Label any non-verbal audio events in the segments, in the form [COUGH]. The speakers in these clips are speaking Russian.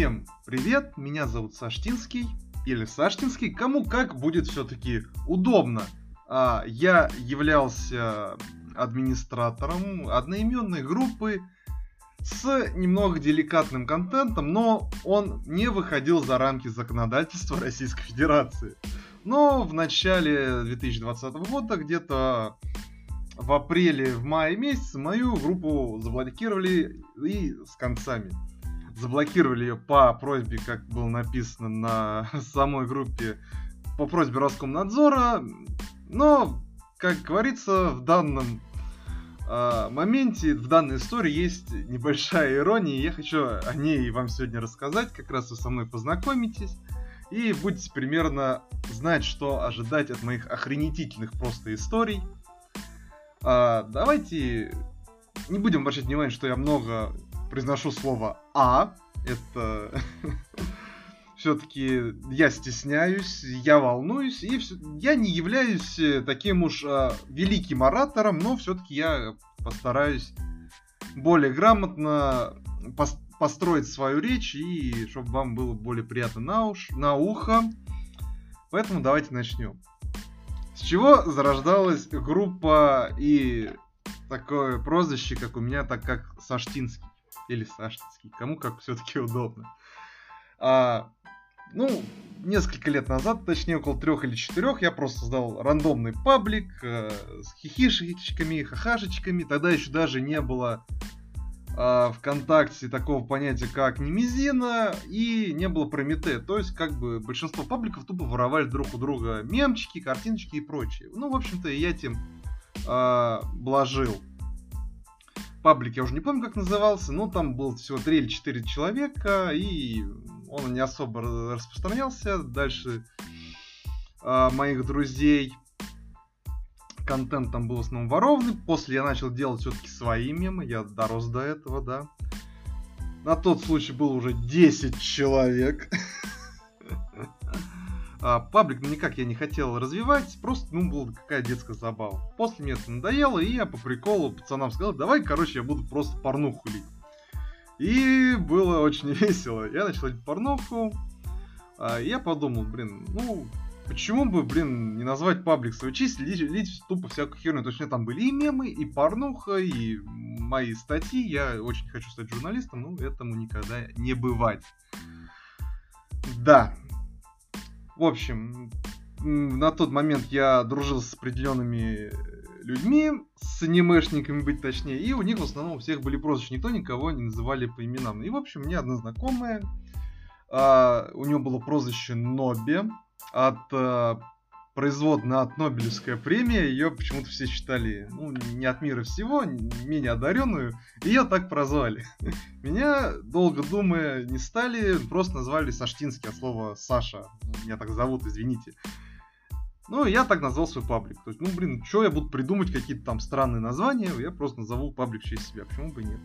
Всем привет, меня зовут Саштинский, или Саштинский, кому как будет все-таки удобно. А, я являлся администратором одноименной группы с немного деликатным контентом, но он не выходил за рамки законодательства [LAUGHS] Российской Федерации. Но в начале 2020 года, где-то в апреле, в мае месяце, мою группу заблокировали и с концами. Заблокировали ее по просьбе, как было написано на [LAUGHS] самой группе, по просьбе Роскомнадзора. Но, как говорится, в данном э, моменте, в данной истории есть небольшая ирония. И я хочу о ней вам сегодня рассказать. Как раз вы со мной познакомитесь. И будете примерно знать, что ожидать от моих охренетительных просто историй. А, давайте не будем обращать внимание, что я много произношу слово «а». Это [LAUGHS] все-таки я стесняюсь, я волнуюсь, и все... я не являюсь э, таким уж а, великим оратором, но все-таки я постараюсь более грамотно пос построить свою речь и чтобы вам было более приятно на, уш, на ухо. Поэтому давайте начнем. С чего зарождалась группа и такое прозвище, как у меня, так как Саштинский. Или Саштинский, кому как все-таки удобно. А, ну, несколько лет назад, точнее около трех или четырех, я просто создал рандомный паблик э, с хихишечками, хахашечками. Тогда еще даже не было э, ВКонтакте такого понятия, как немезина, и не было Прометея. То есть, как бы, большинство пабликов тупо воровали друг у друга мемчики, картиночки и прочее. Ну, в общем-то, я этим э, блажил. Паблик я уже не помню, как назывался, но там было всего 3 или 4 человека, и он не особо распространялся. Дальше э, моих друзей контент там был в основном воровный. После я начал делать все-таки свои мемы. Я дорос до этого, да. На тот случай было уже 10 человек. [LAUGHS] А, паблик ну, никак я не хотел развивать, просто, ну, была какая детская забава. После мне это надоело, и я по приколу пацанам сказал, давай, короче, я буду просто порнуху лить. И было очень [LAUGHS] весело. Я начал лить порнуху, а, я подумал, блин, ну, Почему бы, блин, не назвать паблик свою честь, лить, лить тупо всякую херню. То есть у меня там были и мемы, и порнуха, и мои статьи. Я очень хочу стать журналистом, но этому никогда не бывать. Да. В общем, на тот момент я дружил с определенными людьми, с анимешниками быть точнее, и у них в основном у всех были прозвища, никто никого не называли по именам. И, в общем, мне одна знакомая, а, у нее было прозвище Ноби, от э, производная от Нобелевская премия, ее почему-то все считали, ну, не от мира всего, менее одаренную, ее так прозвали. [LAUGHS] Меня, долго думая, не стали, просто назвали Саштинский от слова Саша. Меня так зовут, извините. Ну, я так назвал свой паблик. То есть, ну, блин, что я буду придумать какие-то там странные названия, я просто назову паблик в честь себя, почему бы нет.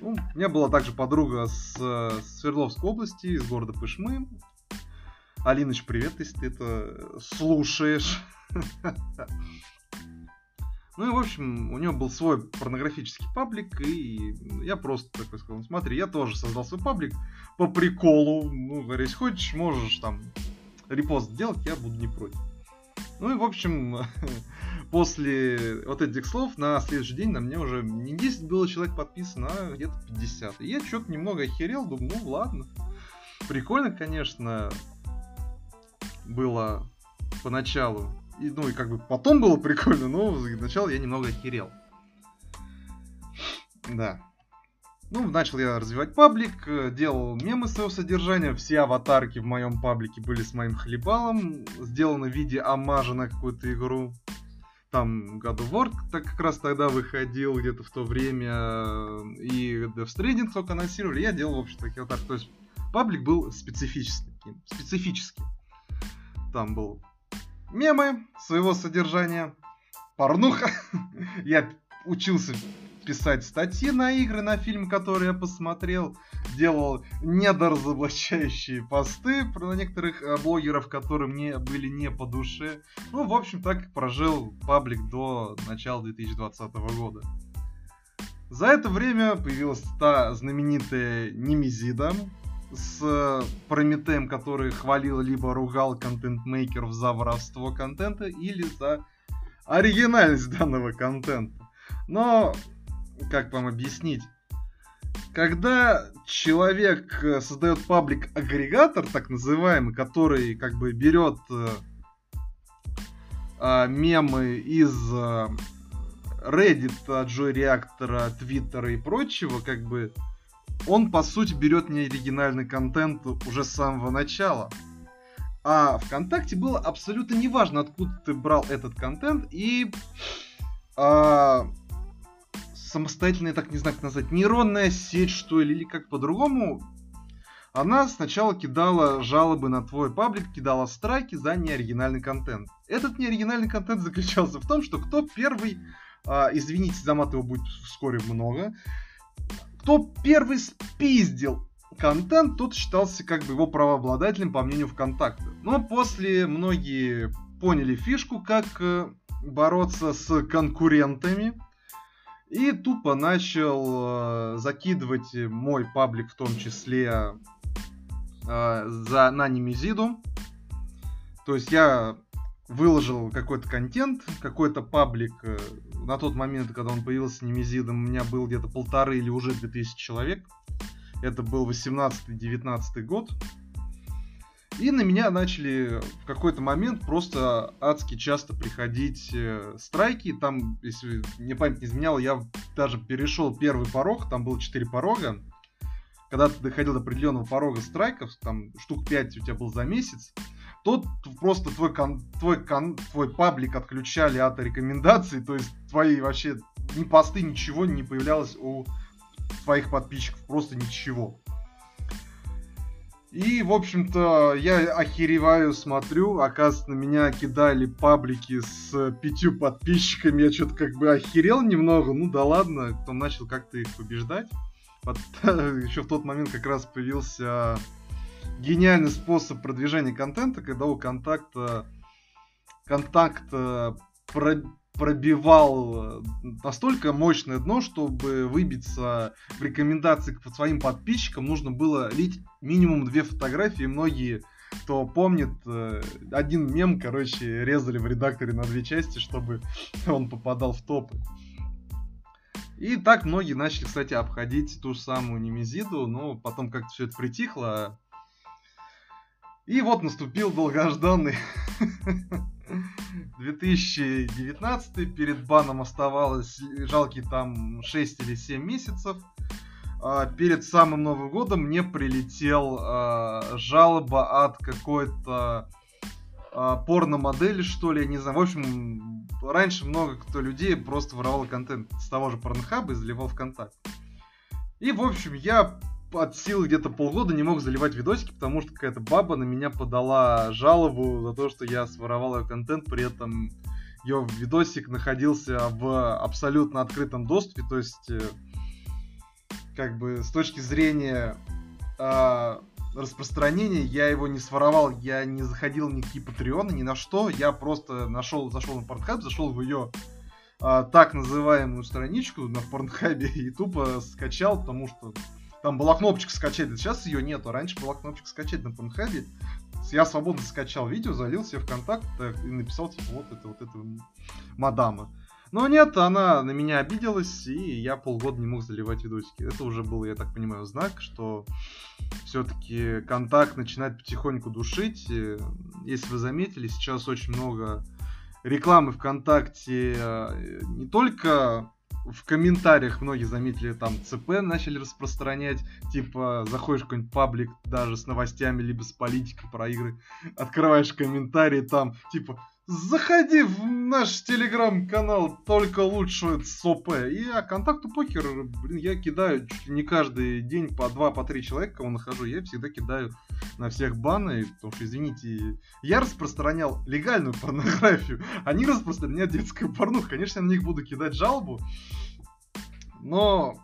Ну, у меня была также подруга с, с Свердловской области, из города Пышмы. Алиныч, привет, если ты это слушаешь. Ну и, в общем, у него был свой порнографический паблик, и я просто такой сказал, «Ну, смотри, я тоже создал свой паблик по приколу. Ну, если хочешь, можешь там репост делать, я буду не против. Ну и, в общем, [LAUGHS] после вот этих слов на следующий день на мне уже не 10 было человек подписано, а где-то 50. И я что-то немного охерел, думаю, ну ладно. Прикольно, конечно, было поначалу. И, ну, и как бы потом было прикольно, но сначала я немного охерел. Да. Ну, начал я развивать паблик, э, делал мемы своего содержания, все аватарки в моем паблике были с моим хлебалом, сделаны в виде амажа на какую-то игру. Там God of War так как раз тогда выходил где-то в то время, и Death Stranding только анонсировали, я делал, в общем, такие аватарки. То есть паблик был специфический. специфический. Там был мемы своего содержания, порнуха. [LAUGHS] я учился писать статьи на игры, на фильм, который я посмотрел, делал недоразоблачающие посты про некоторых э, блогеров, которые мне были не по душе. Ну, в общем, так прожил паблик до начала 2020 года. За это время появилась та знаменитая Немезида, с Прометеем, который хвалил либо ругал контент-мейкеров за воровство контента или за оригинальность [LAUGHS] данного контента. Но, как вам объяснить? Когда человек э, создает паблик-агрегатор, так называемый, который как бы берет э, э, мемы из э, Reddit, Joy Reactor, Twitter и прочего, как бы он по сути берет не оригинальный контент уже с самого начала. А ВКонтакте было абсолютно неважно, откуда ты брал этот контент, и а, самостоятельная, так не знаю, как назвать, нейронная сеть, что ли, или как по-другому, она сначала кидала жалобы на твой паблик, кидала страйки за неоригинальный контент. Этот неоригинальный контент [LAUGHS] заключался в том, что кто первый, а, извините, за мат его будет вскоре много, кто первый спиздил контент, тот считался как бы его правообладателем по мнению ВКонтакта. Но после многие поняли фишку, как э, бороться с конкурентами. И тупо начал э, закидывать мой паблик в том числе э, за, на Немезиду. То есть я выложил какой-то контент, какой-то паблик. Э, на тот момент, когда он появился Немезидом, у меня был где-то полторы или уже 2000 человек. Это был 18-19 год. И на меня начали в какой-то момент просто адски часто приходить э, страйки. Там, если мне память не изменяла, я даже перешел первый порог, там было 4 порога. Когда ты доходил до определенного порога страйков, там штук 5 у тебя был за месяц, тот просто твой, кон, твой, кон, твой паблик отключали от рекомендаций, то есть твои вообще ни посты, ничего не появлялось у твоих подписчиков, просто ничего. И, в общем-то, я охереваю, смотрю, оказывается, на меня кидали паблики с пятью подписчиками, я что-то как бы охерел немного, ну да ладно, потом начал как-то их побеждать. [LAUGHS] Еще в тот момент как раз появился гениальный способ продвижения контента, когда у контакта контакт про пробивал э, настолько мощное дно, чтобы выбиться в рекомендации к своим подписчикам, нужно было лить минимум две фотографии. Многие, кто помнит, э, один мем, короче, резали в редакторе на две части, чтобы [LAUGHS] он попадал в топы. И так многие начали, кстати, обходить ту же самую Немезиду, но потом как-то все это притихло. И вот наступил долгожданный 2019 перед баном оставалось жалкие там 6 или 7 месяцев. А, перед самым Новым годом мне прилетел а, жалоба от какой-то а, порно-модели, что ли, я не знаю. В общем, раньше много кто людей просто воровал контент с того же порнохаба и заливал в контакт. И, в общем, я от силы где-то полгода не мог заливать видосики, потому что какая-то баба на меня подала жалобу за то, что я своровал ее контент, при этом ее видосик находился в абсолютно открытом доступе, то есть э, как бы с точки зрения э, распространения я его не своровал, я не заходил ни какие патреоны, ни на что, я просто нашел, зашел на Pornhub, зашел в ее э, так называемую страничку на Порнхабе [LAUGHS] и тупо скачал, потому что там была кнопочка скачать, сейчас ее нету. Раньше была кнопочка скачать на Pornhub. Я свободно скачал видео, залил себе в контакт и написал, типа, вот это, вот это мадама. Но нет, она на меня обиделась, и я полгода не мог заливать видосики. Это уже был, я так понимаю, знак, что все-таки контакт начинает потихоньку душить. Если вы заметили, сейчас очень много рекламы ВКонтакте э, не только в комментариях многие заметили, там ЦП начали распространять, типа заходишь в какой-нибудь паблик даже с новостями, либо с политикой про игры, открываешь комментарии, там типа Заходи в наш телеграм-канал, только лучше СОП. И а контакту покер, блин, я кидаю чуть ли не каждый день по два, по три человека, кого нахожу, я всегда кидаю на всех баны, потому что, извините, я распространял легальную порнографию, [LAUGHS] они распространяют детскую порнуху. Конечно, я на них буду кидать жалобу, но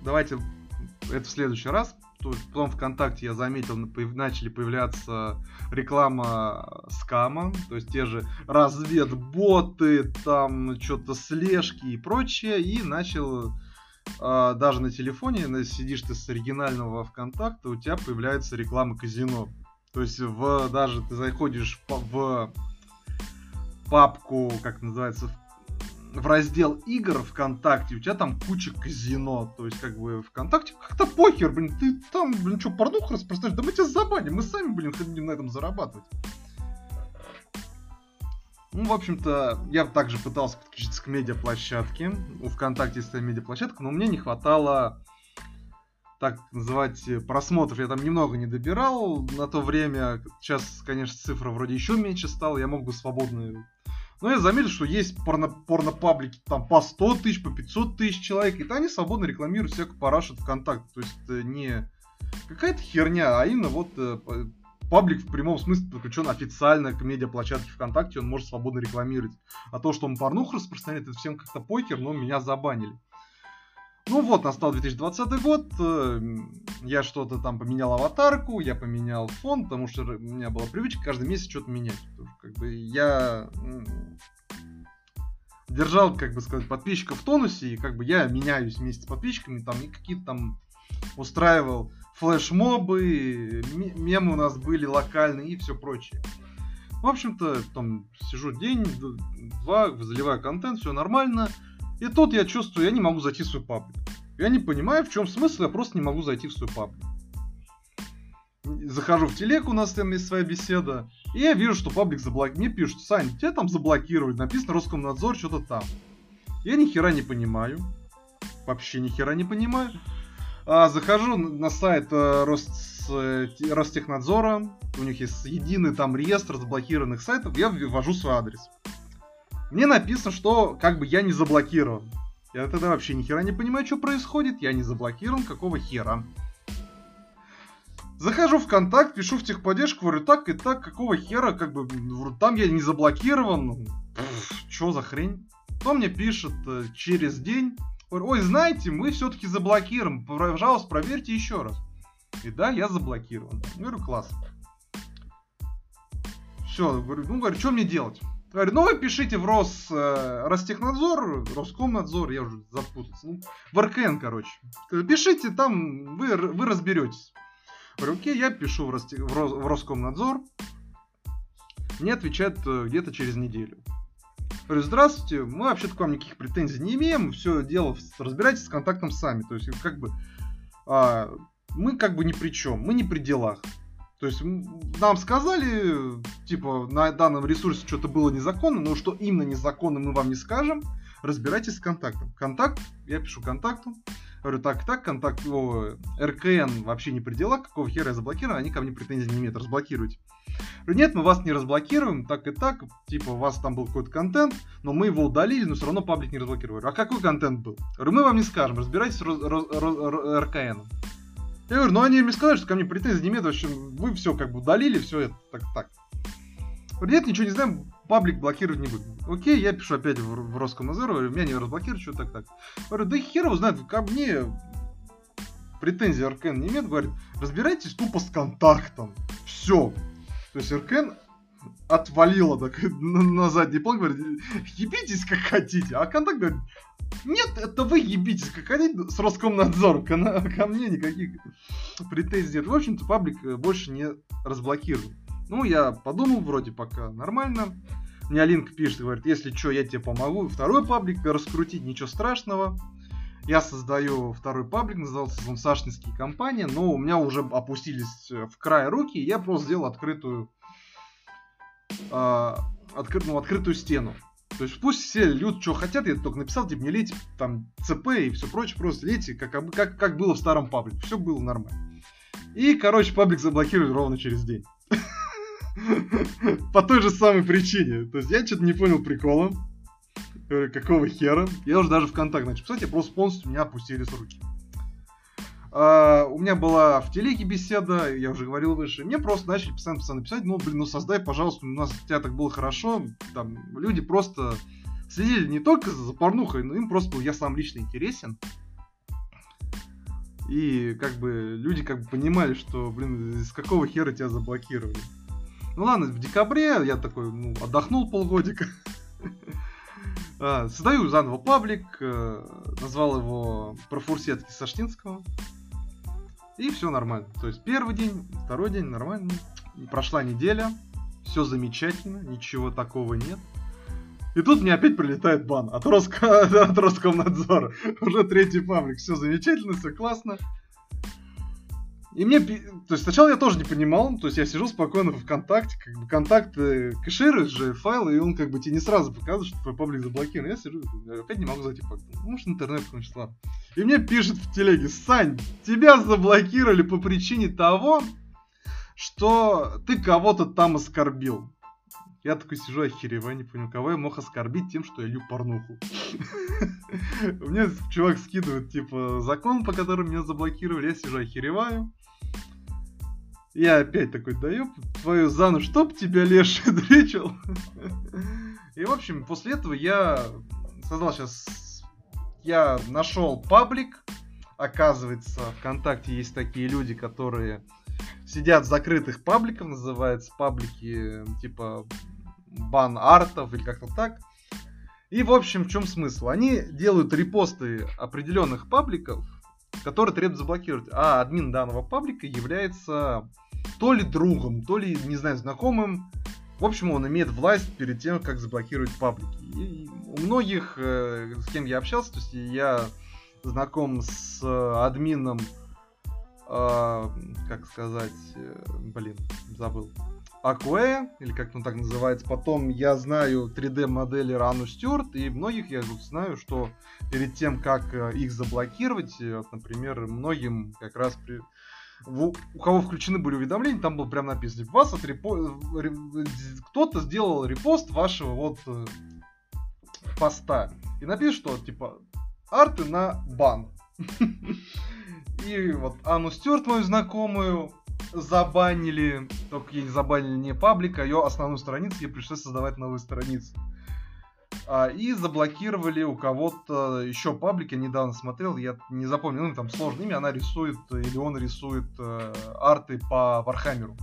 давайте это в следующий раз потом ВКонтакте я заметил, начали появляться реклама скама, то есть те же разведботы, там что-то слежки и прочее, и начал а, даже на телефоне, сидишь ты с оригинального ВКонтакта, у тебя появляется реклама казино. То есть в, даже ты заходишь в, в папку, как называется, в раздел игр ВКонтакте, у тебя там куча казино. То есть, как бы, ВКонтакте как-то похер, блин, ты там, блин, что, порнуху распространяешь? Да мы тебя забаним, мы сами, блин, хотим на этом зарабатывать. Ну, в общем-то, я также пытался подключиться к медиаплощадке. У ВКонтакте есть медиаплощадка, но мне не хватало, так называть, просмотров. Я там немного не добирал на то время. Сейчас, конечно, цифра вроде еще меньше стала. Я мог бы свободно... Но я заметил, что есть порно, порно-паблики там по 100 тысяч, по 500 тысяч человек. И то они свободно рекламируют всякую парашу ВКонтакте. То есть это не какая-то херня, а именно вот э, паблик в прямом смысле подключен официально к медиаплощадке ВКонтакте, он может свободно рекламировать. А то, что он порнуху распространяет, это всем как-то покер, но меня забанили. Ну вот, настал 2020 год, э, я что-то там поменял аватарку, я поменял фон, потому что у меня была привычка каждый месяц что-то менять. Как бы я держал, как бы сказать, подписчиков в тонусе, и как бы я меняюсь вместе с подписчиками, там, и какие-то там устраивал флешмобы, мемы у нас были локальные и все прочее. В общем-то, там сижу день, два, заливаю контент, все нормально. И тут я чувствую, я не могу зайти в свой паблик. Я не понимаю, в чем смысл, я просто не могу зайти в свой паблик. Захожу в телег, у нас там есть своя беседа, и я вижу, что паблик заблокирован. Мне пишут, Сань, тебя там заблокировали, написано Роскомнадзор, что-то там. Я ни хера не понимаю. Вообще ни хера не понимаю. А, захожу на сайт э, Рост, э, Ростехнадзора, у них есть единый там реестр заблокированных сайтов, я ввожу свой адрес. Мне написано, что как бы я не заблокирован. Я тогда вообще ни хера не понимаю, что происходит, я не заблокирован, какого хера. Захожу в контакт, пишу в техподдержку, говорю, так и так, какого хера, как бы, там я не заблокирован. Что за хрень? Кто мне пишет э, через день, Ой, знаете, мы все-таки заблокируем. Пожалуйста, проверьте еще раз. И да, я заблокирован. Ну, говорю, класс. Все, говорю, ну, говорю, что мне делать? Говорю, ну вы пишите в Рос, э, Ростехнадзор, Роскомнадзор, я уже запутался. Ну, в РКН, короче. Пишите там, вы, вы разберетесь. Говорю, окей, я пишу в, Росте, в, Рос, в Роскомнадзор. Мне отвечают э, где-то через неделю. Говорю, здравствуйте, мы вообще-то к вам никаких претензий не имеем, все дело, разбирайтесь с контактом сами. То есть, как бы, а, мы как бы ни при чем, мы не при делах. То есть нам сказали, типа, на данном ресурсе что-то было незаконно, но что именно незаконно мы вам не скажем, разбирайтесь с контактом. Контакт, я пишу контакту, говорю, так, так, контакт, о, РКН вообще не при делах, какого хера я заблокирован, они ко мне претензий не имеют, разблокируйте. Говорю, нет, мы вас не разблокируем, так и так, типа, у вас там был какой-то контент, но мы его удалили, но все равно паблик не разблокировали. А какой контент был? Говорю, мы вам не скажем, разбирайтесь с РКН. Я говорю, ну они мне сказали, что ко мне претензий не имеют, в вы все как бы удалили, все это так так. Нет, ничего не знаем, паблик блокировать не будем. Окей, я пишу опять в, в Роскомнадзор, говорю, меня не разблокируют, что так так. Говорю, да хер его знает, ко мне претензий РКН не имеет, говорит, разбирайтесь тупо с контактом. Все. То есть Иркен отвалила так [LAUGHS] на, на задний план, говорит, ебитесь как хотите. А контакт говорит, нет, это вы ебитесь как хотите с Роскомнадзором, ко, ко мне никаких претензий нет. В общем-то, паблик э, больше не разблокируем. Ну, я подумал, вроде пока нормально. Мне Алинка пишет, говорит, если что, я тебе помогу. Второй паблик раскрутить, ничего страшного. Я создаю второй паблик, назывался он Сашнинские компании, но у меня уже опустились э, в край руки, и я просто сделал открытую, э, откры, ну, открытую стену. То есть пусть все люди что хотят, я только написал, типа, не лейте там ЦП и все прочее, просто лейте, как, как, как было в старом паблике. Все было нормально. И, короче, паблик заблокируют ровно через день. [LAUGHS] По той же самой причине. То есть я что-то не понял прикола. Говорю, какого хера? Я уже даже в контакт начал писать, я просто полностью меня опустили с руки. Uh, у меня была в телеге беседа, я уже говорил выше. Мне просто начали постоянно, постоянно писать, ну, блин, ну создай, пожалуйста, у нас у тебя так было хорошо. Там люди просто следили не только за порнухой, но им просто был я сам лично интересен. И как бы люди как бы понимали, что, блин, из какого хера тебя заблокировали. Ну ладно, в декабре я такой, ну, отдохнул полгодика. [LAUGHS] А, создаю заново паблик, э, назвал его про фурсетки Саштинского. И все нормально. То есть первый день, второй день нормально. Прошла неделя, все замечательно, ничего такого нет. И тут мне опять прилетает бан от, Роско... [LAUGHS] от Роскомнадзора. Уже третий паблик. Все замечательно, все классно. И мне, то есть сначала я тоже не понимал, то есть я сижу спокойно в ВКонтакте, как бы контакт э, кэширует же файлы, и он как бы тебе не сразу показывает, что твой паблик заблокирован. Я сижу, я опять не могу зайти в паблик. Может интернет кончится. И мне пишет в телеге, Сань, тебя заблокировали по причине того, что ты кого-то там оскорбил. Я такой сижу, охереваю, не понял, кого я мог оскорбить тем, что я лью порнуху. [LAUGHS] Мне чувак скидывает, типа, закон, по которому меня заблокировали, я сижу, охереваю. Я опять такой, даю твою зану, чтоб тебя леший [LAUGHS] дречил. И, в общем, после этого я создал сейчас... Я нашел паблик. Оказывается, ВКонтакте есть такие люди, которые сидят в закрытых пабликах, называется паблики типа бан артов или как-то так. И, в общем, в чем смысл? Они делают репосты определенных пабликов, которые требуют заблокировать. А админ данного паблика является то ли другом, то ли, не знаю, знакомым. В общем, он имеет власть перед тем, как заблокировать паблики. И у многих, э, с кем я общался, то есть я знаком с э, админом, э, как сказать, блин, забыл, Акуэ, или как он так называется. Потом я знаю 3D-модели Рану Стюарт, и многих я знаю, что перед тем, как их заблокировать, вот, например, многим как раз при у кого включены были уведомления, там было прям написано, вас отрепо... кто-то сделал репост вашего вот э, поста. И напишет, что, типа, арты на бан. [LAUGHS] И вот Анну Стюарт, мою знакомую, забанили, только ей забанили не паблик, а ее основную страницу, ей пришлось создавать новую страницу. А, и заблокировали у кого-то еще паблики, недавно смотрел, я не запомнил, ну там сложное имя, она рисует, или он рисует э, арты по Вархаммеру.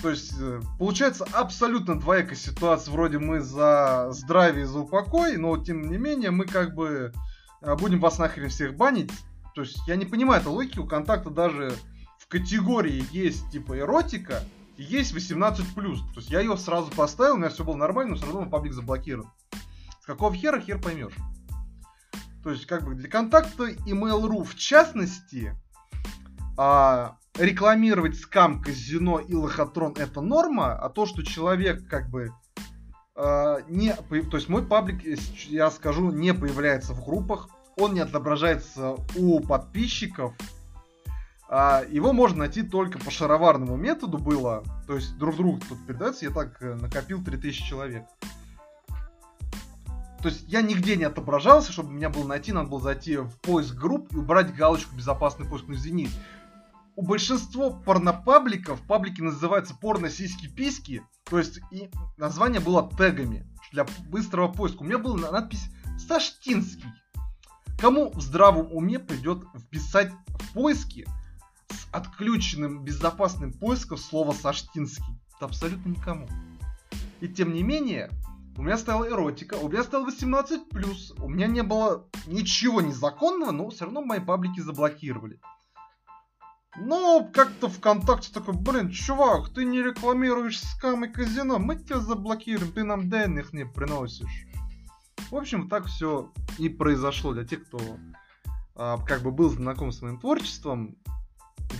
То есть, э, получается абсолютно двоякая ситуация, вроде мы за здравие и за упокой, но тем не менее мы как бы э, будем вас нахрен всех банить. То есть, я не понимаю этой логики, у контакта даже в категории есть типа эротика, и есть 18+. То есть я ее сразу поставил, у меня все было нормально, но все равно паблик заблокирован. С какого хера, хер поймешь. То есть, как бы для контакта и Mail.ru в частности, а, рекламировать скам, казино и лохотрон это норма, а то, что человек как бы а, не, то есть мой паблик, я скажу, не появляется в группах, он не отображается у подписчиков, а, его можно найти только по шароварному методу было. То есть друг другу тут передается. Я так э, накопил 3000 человек. То есть я нигде не отображался, чтобы меня было найти, надо было зайти в поиск групп и убрать галочку «Безопасный поиск». Ну извини, у большинства порнопабликов паблики называются порно-сиськи-письки, то есть и название было тегами для быстрого поиска. У меня была надпись «Саштинский». Кому в здравом уме придет вписать в поиске с отключенным безопасным поиском слова Саштинский. Это абсолютно никому. И тем не менее, у меня стояла эротика, у меня стоял 18+, у меня не было ничего незаконного, но все равно мои паблики заблокировали. Но как-то ВКонтакте такой, блин, чувак, ты не рекламируешь скам и казино, мы тебя заблокируем, ты нам денег не приносишь. В общем, так все и произошло для тех, кто а, как бы был знаком с моим творчеством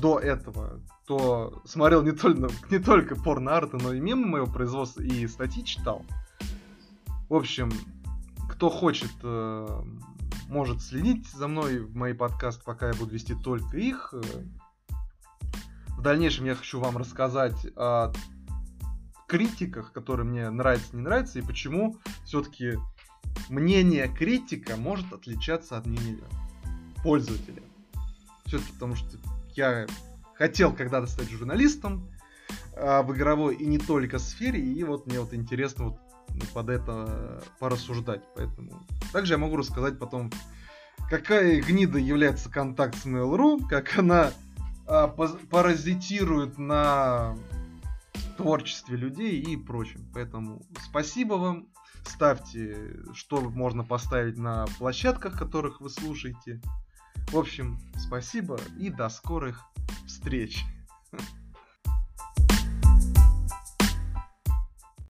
до этого, то смотрел не только, не только порно-арты, но и мемы моего производства, и статьи читал. В общем, кто хочет, э, может следить за мной в мои подкасты, пока я буду вести только их. В дальнейшем я хочу вам рассказать о критиках, которые мне нравятся, не нравятся, и почему все-таки мнение критика может отличаться от мнения пользователя. Все-таки потому что я хотел когда-то стать журналистом э, в игровой и не только сфере, и вот мне вот интересно вот под это порассуждать. Поэтому также я могу рассказать потом, какая гнида является контакт с Mail.ru, как она э, паразитирует на творчестве людей и прочем. Поэтому спасибо вам. ставьте, что можно поставить на площадках, которых вы слушаете. В общем, спасибо и до скорых встреч.